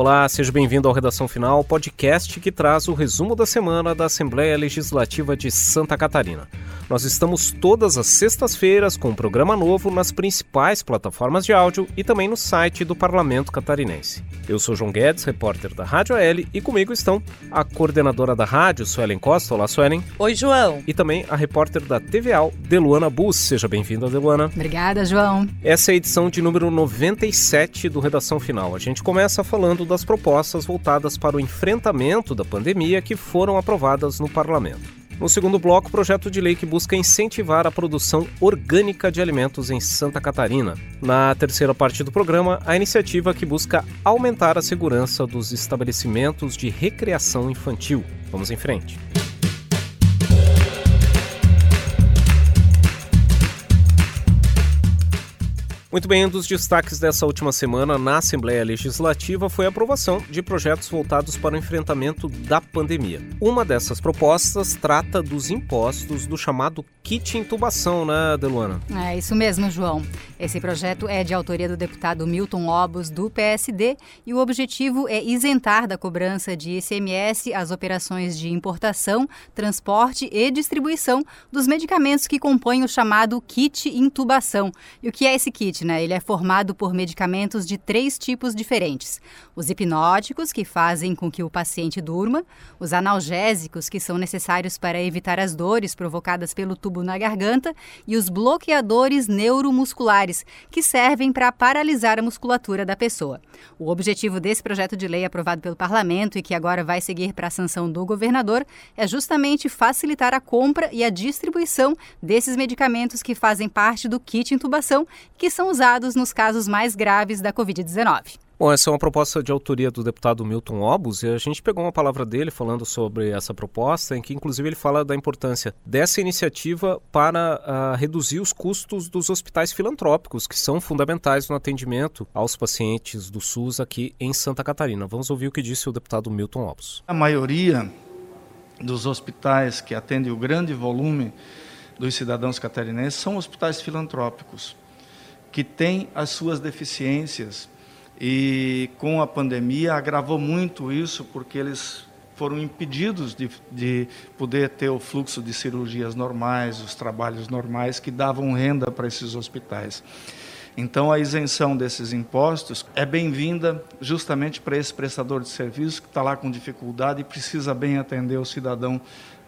Olá, seja bem-vindo ao Redação Final, podcast que traz o resumo da semana da Assembleia Legislativa de Santa Catarina. Nós estamos todas as sextas-feiras com um programa novo nas principais plataformas de áudio e também no site do Parlamento Catarinense. Eu sou João Guedes, repórter da Rádio AL, e comigo estão a coordenadora da rádio, Suelen Costa. Olá, Suelen. Oi, João. E também a repórter da TVAL, Deluana Bus. Seja bem-vinda, Deluana. Obrigada, João. Essa é a edição de número 97 do Redação Final. A gente começa falando das propostas voltadas para o enfrentamento da pandemia que foram aprovadas no parlamento. No segundo bloco, projeto de lei que busca incentivar a produção orgânica de alimentos em Santa Catarina. Na terceira parte do programa, a iniciativa que busca aumentar a segurança dos estabelecimentos de recreação infantil. Vamos em frente. Muito bem, um dos destaques dessa última semana na Assembleia Legislativa foi a aprovação de projetos voltados para o enfrentamento da pandemia. Uma dessas propostas trata dos impostos do chamado kit intubação, né, Deluana? É isso mesmo, João. Esse projeto é de autoria do deputado Milton Lobos, do PSD, e o objetivo é isentar da cobrança de ICMS as operações de importação, transporte e distribuição dos medicamentos que compõem o chamado kit intubação. E o que é esse kit? Né? Ele é formado por medicamentos de três tipos diferentes: os hipnóticos, que fazem com que o paciente durma, os analgésicos, que são necessários para evitar as dores provocadas pelo tubo na garganta, e os bloqueadores neuromusculares, que servem para paralisar a musculatura da pessoa. O objetivo desse projeto de lei aprovado pelo parlamento e que agora vai seguir para a sanção do governador é justamente facilitar a compra e a distribuição desses medicamentos que fazem parte do kit intubação, que são usados nos casos mais graves da Covid-19. Bom, essa é uma proposta de autoria do deputado Milton Obus e a gente pegou uma palavra dele falando sobre essa proposta, em que inclusive ele fala da importância dessa iniciativa para uh, reduzir os custos dos hospitais filantrópicos, que são fundamentais no atendimento aos pacientes do SUS aqui em Santa Catarina. Vamos ouvir o que disse o deputado Milton Obus. A maioria dos hospitais que atendem o grande volume dos cidadãos catarinenses são hospitais filantrópicos que tem as suas deficiências e com a pandemia agravou muito isso porque eles foram impedidos de, de poder ter o fluxo de cirurgias normais, os trabalhos normais que davam renda para esses hospitais. Então, a isenção desses impostos é bem-vinda justamente para esse prestador de serviço que está lá com dificuldade e precisa bem atender o cidadão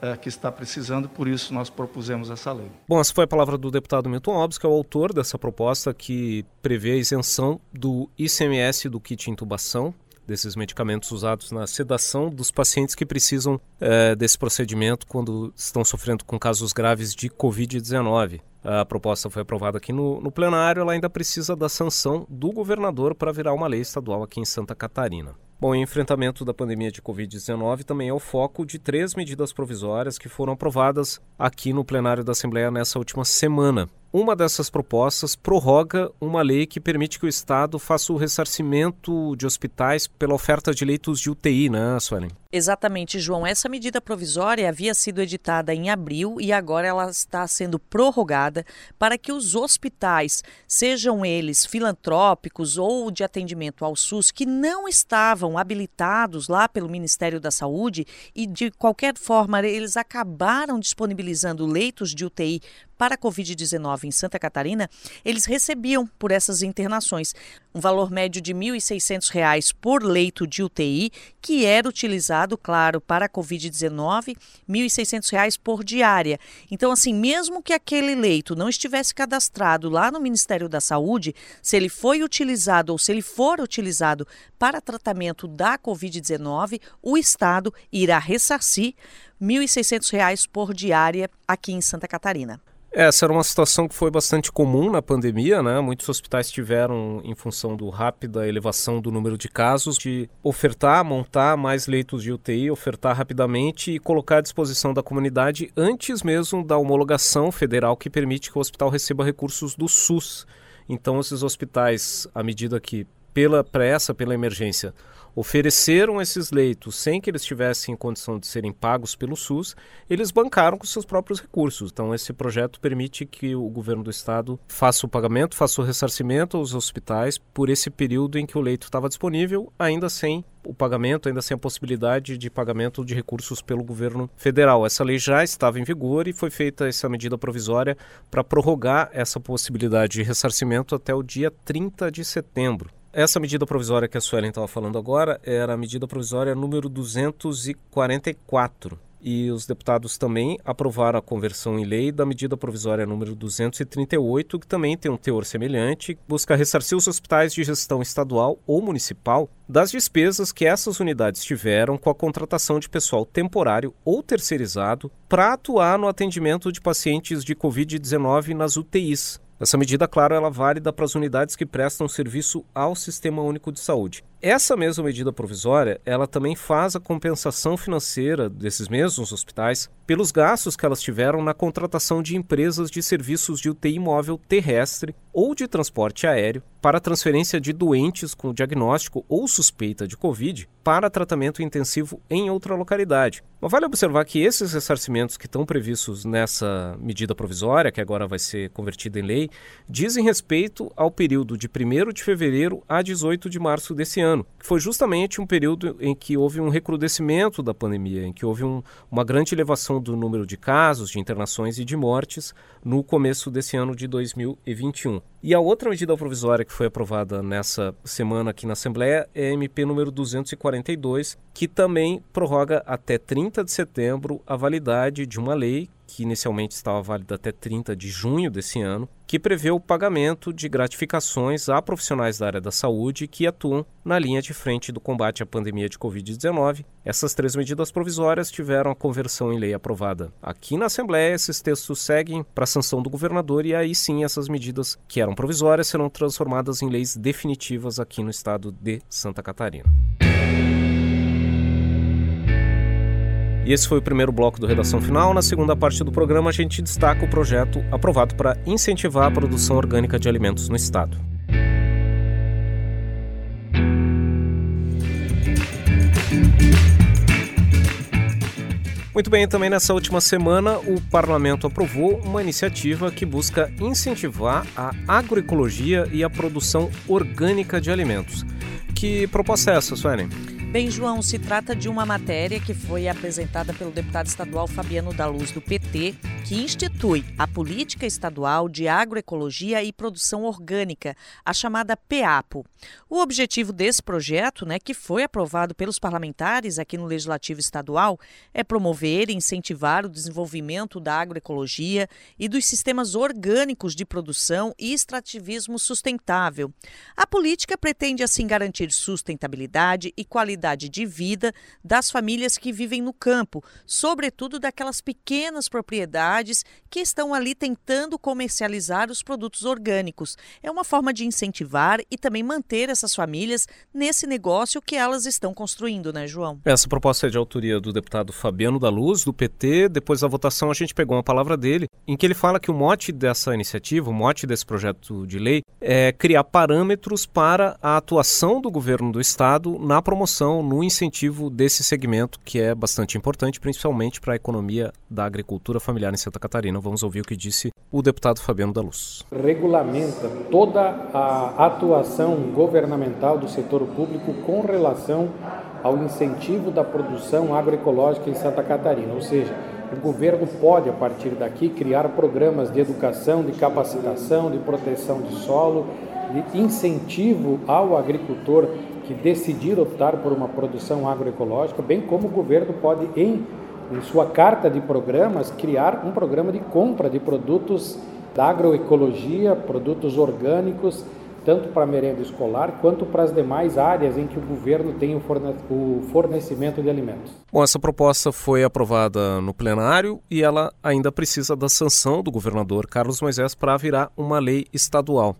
é, que está precisando, por isso nós propusemos essa lei. Bom, essa foi a palavra do deputado Milton Alves, que é o autor dessa proposta que prevê a isenção do ICMS do kit intubação, desses medicamentos usados na sedação dos pacientes que precisam é, desse procedimento quando estão sofrendo com casos graves de Covid-19. A proposta foi aprovada aqui no, no plenário, ela ainda precisa da sanção do governador para virar uma lei estadual aqui em Santa Catarina. Bom, o enfrentamento da pandemia de Covid-19 também é o foco de três medidas provisórias que foram aprovadas aqui no plenário da Assembleia nessa última semana. Uma dessas propostas prorroga uma lei que permite que o Estado faça o ressarcimento de hospitais pela oferta de leitos de UTI, né, Suelen? Exatamente, João. Essa medida provisória havia sido editada em abril e agora ela está sendo prorrogada para que os hospitais, sejam eles filantrópicos ou de atendimento ao SUS, que não estavam habilitados lá pelo Ministério da Saúde e de qualquer forma eles acabaram disponibilizando leitos de UTI para a Covid-19 em Santa Catarina, eles recebiam por essas internações um valor médio de R$ 1.600 por leito de UTI, que era utilizado, claro, para a Covid-19, R$ 1.600 por diária. Então, assim, mesmo que aquele leito não estivesse cadastrado lá no Ministério da Saúde, se ele foi utilizado ou se ele for utilizado para tratamento da Covid-19, o Estado irá ressarcir R$ 1.600 por diária aqui em Santa Catarina. Essa era uma situação que foi bastante comum na pandemia, né? Muitos hospitais tiveram, em função do rápida elevação do número de casos, de ofertar, montar mais leitos de UTI, ofertar rapidamente e colocar à disposição da comunidade antes mesmo da homologação federal que permite que o hospital receba recursos do SUS. Então, esses hospitais, à medida que pela pressa, pela emergência, ofereceram esses leitos sem que eles tivessem condição de serem pagos pelo SUS, eles bancaram com seus próprios recursos. Então, esse projeto permite que o governo do estado faça o pagamento, faça o ressarcimento aos hospitais por esse período em que o leito estava disponível, ainda sem o pagamento, ainda sem a possibilidade de pagamento de recursos pelo governo federal. Essa lei já estava em vigor e foi feita essa medida provisória para prorrogar essa possibilidade de ressarcimento até o dia 30 de setembro. Essa medida provisória que a Suelen estava falando agora era a medida provisória número 244. E os deputados também aprovaram a conversão em lei da medida provisória número 238, que também tem um teor semelhante, busca ressarcir os hospitais de gestão estadual ou municipal das despesas que essas unidades tiveram com a contratação de pessoal temporário ou terceirizado para atuar no atendimento de pacientes de Covid-19 nas UTIs, essa medida, claro, ela é válida para as unidades que prestam serviço ao Sistema Único de Saúde. Essa mesma medida provisória, ela também faz a compensação financeira desses mesmos hospitais pelos gastos que elas tiveram na contratação de empresas de serviços de UTI móvel terrestre ou de transporte aéreo para transferência de doentes com diagnóstico ou suspeita de Covid para tratamento intensivo em outra localidade. Mas vale observar que esses ressarcimentos que estão previstos nessa medida provisória, que agora vai ser convertida em lei, dizem respeito ao período de 1 de fevereiro a 18 de março desse ano, que foi justamente um período em que houve um recrudescimento da pandemia, em que houve um, uma grande elevação do número de casos, de internações e de mortes no começo desse ano de 2021. E a outra medida provisória que foi aprovada nessa semana aqui na Assembleia é a MP número 242, que também prorroga até 30 de setembro a validade de uma lei que inicialmente estava válida até 30 de junho desse ano, que prevê o pagamento de gratificações a profissionais da área da saúde que atuam na linha de frente do combate à pandemia de Covid-19. Essas três medidas provisórias tiveram a conversão em lei aprovada aqui na Assembleia. Esses textos seguem para a sanção do governador e aí sim essas medidas que eram provisórias serão transformadas em leis definitivas aqui no estado de Santa Catarina. E esse foi o primeiro bloco do Redação Final. Na segunda parte do programa, a gente destaca o projeto aprovado para incentivar a produção orgânica de alimentos no Estado. Muito bem, também nessa última semana o parlamento aprovou uma iniciativa que busca incentivar a agroecologia e a produção orgânica de alimentos. Que proposta é essa, Suelen? Bem, João, se trata de uma matéria que foi apresentada pelo deputado estadual Fabiano da Luz, do PT, que institui a Política Estadual de Agroecologia e Produção Orgânica, a chamada PEAPO. O objetivo desse projeto, né, que foi aprovado pelos parlamentares aqui no Legislativo Estadual, é promover e incentivar o desenvolvimento da agroecologia e dos sistemas orgânicos de produção e extrativismo sustentável. A política pretende, assim, garantir sustentabilidade e qualidade qualidade de vida das famílias que vivem no campo, sobretudo daquelas pequenas propriedades que estão ali tentando comercializar os produtos orgânicos. É uma forma de incentivar e também manter essas famílias nesse negócio que elas estão construindo, né, João? Essa proposta é de autoria do deputado Fabiano da Luz, do PT. Depois da votação, a gente pegou uma palavra dele, em que ele fala que o mote dessa iniciativa, o mote desse projeto de lei, é criar parâmetros para a atuação do governo do estado na promoção no incentivo desse segmento que é bastante importante, principalmente para a economia da agricultura familiar em Santa Catarina. Vamos ouvir o que disse o deputado Fabiano da Luz. Regulamenta toda a atuação governamental do setor público com relação ao incentivo da produção agroecológica em Santa Catarina, ou seja, o governo pode, a partir daqui, criar programas de educação, de capacitação, de proteção de solo, de incentivo ao agricultor que decidir optar por uma produção agroecológica, bem como o governo pode, em, em sua carta de programas, criar um programa de compra de produtos da agroecologia, produtos orgânicos, tanto para a merenda escolar quanto para as demais áreas em que o governo tem o fornecimento de alimentos. Bom, essa proposta foi aprovada no plenário e ela ainda precisa da sanção do governador Carlos Moisés para virar uma lei estadual.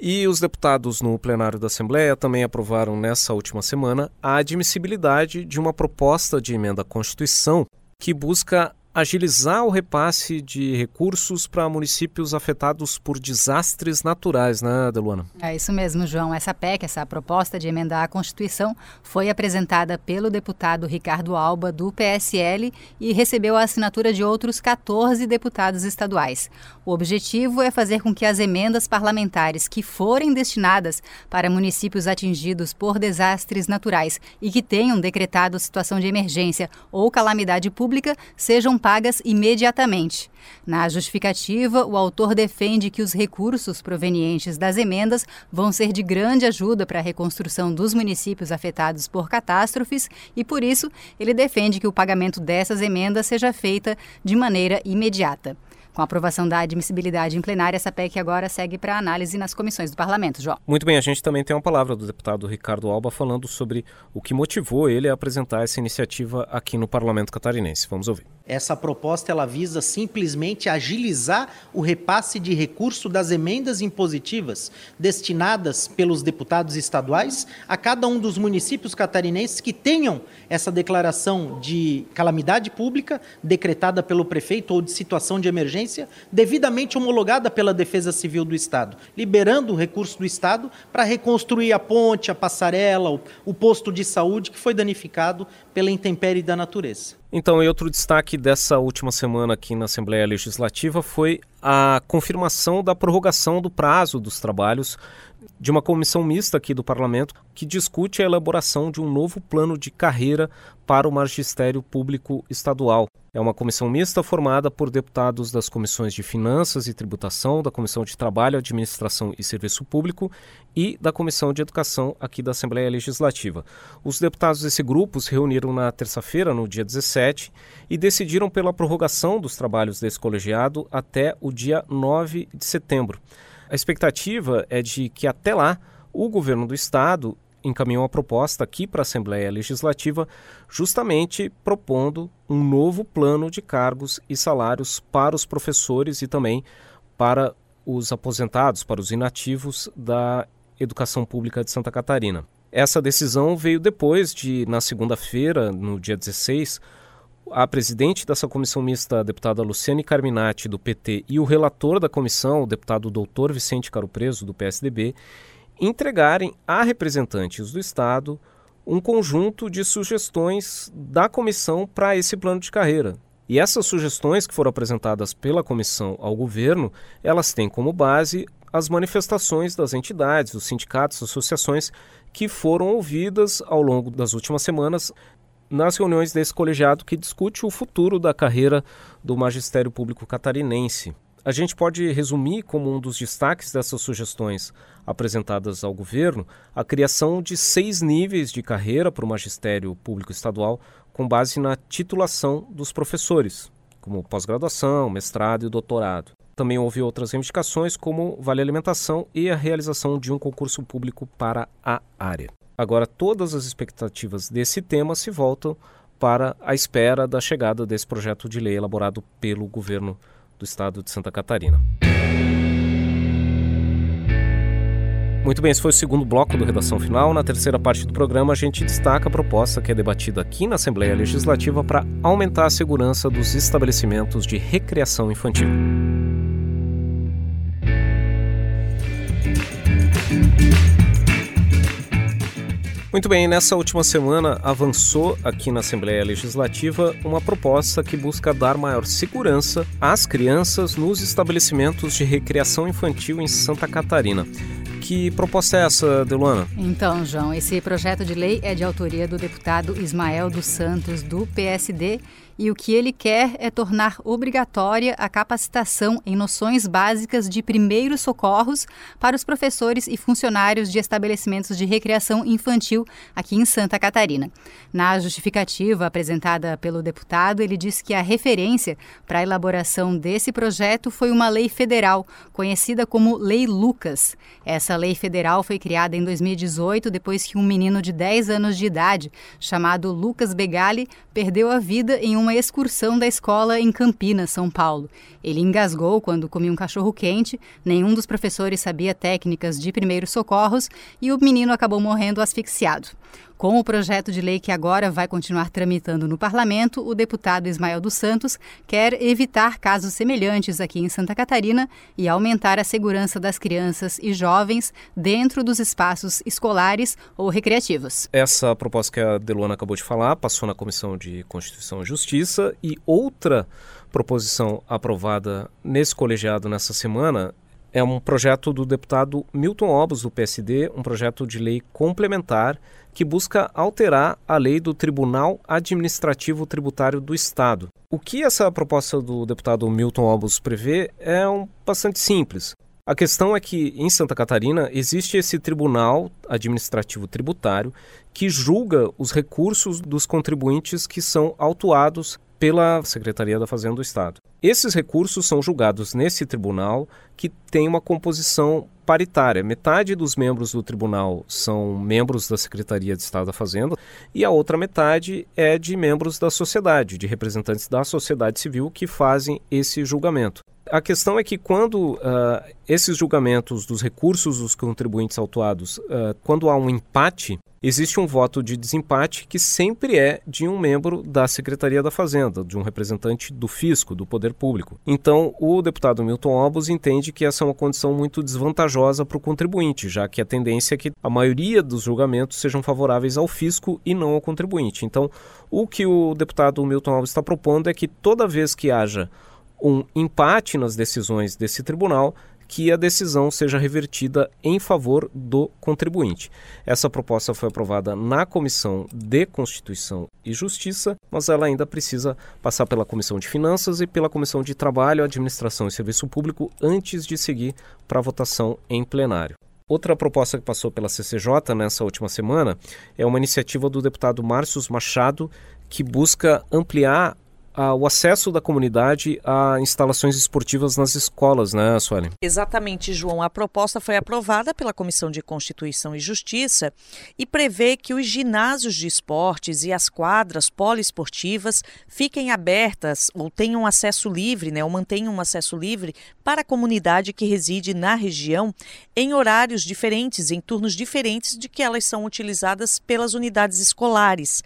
E os deputados no plenário da Assembleia também aprovaram nessa última semana a admissibilidade de uma proposta de emenda à Constituição que busca agilizar o repasse de recursos para municípios afetados por desastres naturais, né, Deluana? É isso mesmo, João. Essa PEC, essa proposta de emendar a Constituição, foi apresentada pelo deputado Ricardo Alba, do PSL, e recebeu a assinatura de outros 14 deputados estaduais. O objetivo é fazer com que as emendas parlamentares que forem destinadas para municípios atingidos por desastres naturais e que tenham decretado situação de emergência ou calamidade pública sejam pagas imediatamente. Na justificativa, o autor defende que os recursos provenientes das emendas vão ser de grande ajuda para a reconstrução dos municípios afetados por catástrofes e, por isso, ele defende que o pagamento dessas emendas seja feita de maneira imediata. Com a aprovação da admissibilidade em plenária, essa PEC agora segue para análise nas comissões do parlamento. João. Muito bem, a gente também tem uma palavra do deputado Ricardo Alba falando sobre o que motivou ele a apresentar essa iniciativa aqui no parlamento catarinense. Vamos ouvir. Essa proposta ela visa simplesmente agilizar o repasse de recurso das emendas impositivas destinadas pelos deputados estaduais a cada um dos municípios catarinenses que tenham essa declaração de calamidade pública decretada pelo prefeito ou de situação de emergência devidamente homologada pela Defesa Civil do Estado, liberando o recurso do Estado para reconstruir a ponte, a passarela, o, o posto de saúde que foi danificado pela intempérie da natureza. Então, e outro destaque dessa última semana aqui na Assembleia Legislativa foi a confirmação da prorrogação do prazo dos trabalhos de uma comissão mista aqui do Parlamento que discute a elaboração de um novo plano de carreira para o magistério público estadual. É uma comissão mista formada por deputados das comissões de Finanças e Tributação, da Comissão de Trabalho, Administração e Serviço Público e da Comissão de Educação aqui da Assembleia Legislativa. Os deputados desse grupo se reuniram na terça-feira, no dia 17, e decidiram pela prorrogação dos trabalhos desse colegiado até o dia 9 de setembro. A expectativa é de que até lá o governo do estado encaminhou uma proposta aqui para a Assembleia Legislativa, justamente propondo um novo plano de cargos e salários para os professores e também para os aposentados, para os inativos da educação pública de Santa Catarina. Essa decisão veio depois de, na segunda-feira, no dia 16, a presidente dessa comissão mista, a deputada Luciane Carminati, do PT, e o relator da comissão, o deputado doutor Vicente Caro Preso, do PSDB, entregarem a representantes do Estado um conjunto de sugestões da comissão para esse plano de carreira. E essas sugestões que foram apresentadas pela comissão ao governo, elas têm como base as manifestações das entidades, dos sindicatos, associações que foram ouvidas ao longo das últimas semanas nas reuniões desse colegiado que discute o futuro da carreira do magistério público catarinense. A gente pode resumir como um dos destaques dessas sugestões apresentadas ao governo a criação de seis níveis de carreira para o magistério público estadual com base na titulação dos professores, como pós-graduação, mestrado e doutorado. Também houve outras reivindicações, como vale alimentação e a realização de um concurso público para a área. Agora, todas as expectativas desse tema se voltam para a espera da chegada desse projeto de lei elaborado pelo governo do estado de Santa Catarina. Muito bem, esse foi o segundo bloco do Redação Final. Na terceira parte do programa, a gente destaca a proposta que é debatida aqui na Assembleia Legislativa para aumentar a segurança dos estabelecimentos de recreação infantil. Muito bem, nessa última semana avançou aqui na Assembleia Legislativa uma proposta que busca dar maior segurança às crianças nos estabelecimentos de recreação infantil em Santa Catarina. Que proposta é essa, Deluana? Então, João, esse projeto de lei é de autoria do deputado Ismael dos Santos, do PSD, e o que ele quer é tornar obrigatória a capacitação em noções básicas de primeiros socorros para os professores e funcionários de estabelecimentos de recreação infantil aqui em Santa Catarina. Na justificativa apresentada pelo deputado, ele diz que a referência para a elaboração desse projeto foi uma lei federal, conhecida como Lei Lucas. Essa lei federal foi criada em 2018 depois que um menino de 10 anos de idade, chamado Lucas Begali, perdeu a vida em um uma excursão da escola em Campinas, São Paulo. Ele engasgou quando comia um cachorro quente, nenhum dos professores sabia técnicas de primeiros socorros e o menino acabou morrendo asfixiado. Com o projeto de lei que agora vai continuar tramitando no parlamento, o deputado Ismael dos Santos quer evitar casos semelhantes aqui em Santa Catarina e aumentar a segurança das crianças e jovens dentro dos espaços escolares ou recreativos. Essa proposta que a Delona acabou de falar passou na Comissão de Constituição e Justiça e outra proposição aprovada nesse colegiado nessa semana é um projeto do deputado Milton Obos, do PSD, um projeto de lei complementar que busca alterar a lei do Tribunal Administrativo Tributário do Estado. O que essa proposta do deputado Milton Obos prevê é um, bastante simples. A questão é que em Santa Catarina existe esse Tribunal Administrativo Tributário que julga os recursos dos contribuintes que são autuados pela Secretaria da Fazenda do Estado. Esses recursos são julgados nesse tribunal que tem uma composição paritária. Metade dos membros do tribunal são membros da Secretaria de Estado da Fazenda e a outra metade é de membros da sociedade, de representantes da sociedade civil que fazem esse julgamento. A questão é que quando uh, esses julgamentos dos recursos dos contribuintes autuados, uh, quando há um empate, existe um voto de desempate que sempre é de um membro da Secretaria da Fazenda, de um representante do fisco, do poder público. Então, o deputado Milton Obos entende que essa é uma condição muito desvantajosa para o contribuinte, já que a tendência é que a maioria dos julgamentos sejam favoráveis ao fisco e não ao contribuinte. Então, o que o deputado Milton Alves está propondo é que toda vez que haja um empate nas decisões desse tribunal, que a decisão seja revertida em favor do contribuinte. Essa proposta foi aprovada na Comissão de Constituição e Justiça, mas ela ainda precisa passar pela Comissão de Finanças e pela Comissão de Trabalho, Administração e Serviço Público antes de seguir para a votação em plenário. Outra proposta que passou pela CCJ nessa última semana é uma iniciativa do deputado Márcio Machado que busca ampliar o acesso da comunidade a instalações esportivas nas escolas, né, Suelen? Exatamente, João. A proposta foi aprovada pela Comissão de Constituição e Justiça e prevê que os ginásios de esportes e as quadras poliesportivas fiquem abertas ou tenham acesso livre, né, ou mantenham um acesso livre para a comunidade que reside na região em horários diferentes, em turnos diferentes de que elas são utilizadas pelas unidades escolares.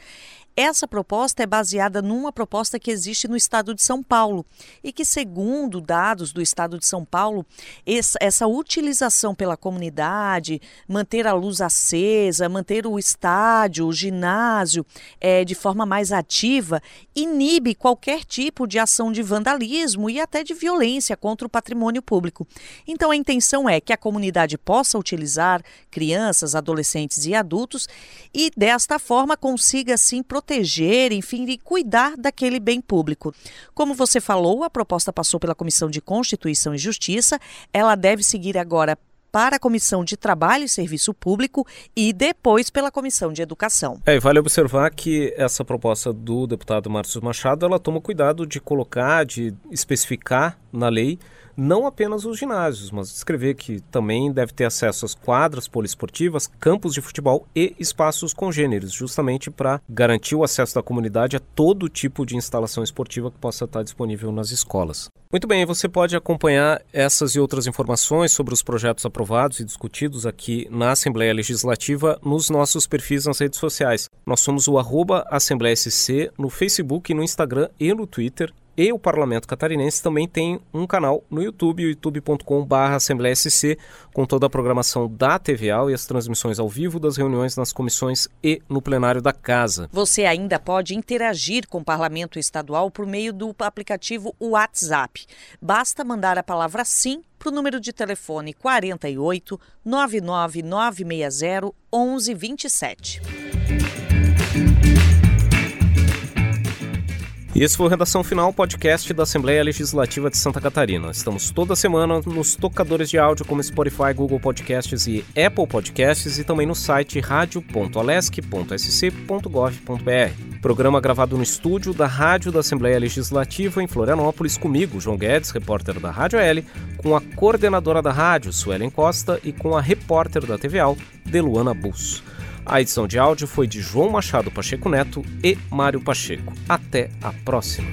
Essa proposta é baseada numa proposta que existe no estado de São Paulo e que, segundo dados do estado de São Paulo, essa utilização pela comunidade, manter a luz acesa, manter o estádio, o ginásio é, de forma mais ativa, inibe qualquer tipo de ação de vandalismo e até de violência contra o patrimônio público. Então, a intenção é que a comunidade possa utilizar crianças, adolescentes e adultos e, desta forma, consiga, assim, proteger proteger, enfim, e cuidar daquele bem público. Como você falou, a proposta passou pela Comissão de Constituição e Justiça, ela deve seguir agora para a Comissão de Trabalho e Serviço Público e depois pela Comissão de Educação. É, vale observar que essa proposta do deputado Márcio Machado, ela toma cuidado de colocar, de especificar na lei não apenas os ginásios, mas descrever que também deve ter acesso às quadras poliesportivas, campos de futebol e espaços congêneres, justamente para garantir o acesso da comunidade a todo tipo de instalação esportiva que possa estar disponível nas escolas. Muito bem, você pode acompanhar essas e outras informações sobre os projetos aprovados e discutidos aqui na Assembleia Legislativa nos nossos perfis nas redes sociais. Nós somos o arroba Assembleia SC no Facebook, no Instagram e no Twitter e o Parlamento Catarinense também tem um canal no YouTube, youtube.com.br Assembleia SC, com toda a programação da TVA e as transmissões ao vivo das reuniões nas comissões e no plenário da Casa. Você ainda pode interagir com o Parlamento Estadual por meio do aplicativo WhatsApp. Basta mandar a palavra sim para o número de telefone 48 99960 1127. Esse foi o Redação Final, podcast da Assembleia Legislativa de Santa Catarina. Estamos toda semana nos tocadores de áudio como Spotify, Google Podcasts e Apple Podcasts e também no site radio.alesc.sc.gov.br. Programa gravado no estúdio da Rádio da Assembleia Legislativa em Florianópolis, comigo, João Guedes, repórter da Rádio L, com a coordenadora da rádio, Suelen Costa, e com a repórter da TVA, Deluana Bus. A edição de áudio foi de João Machado Pacheco Neto e Mário Pacheco. Até a próxima.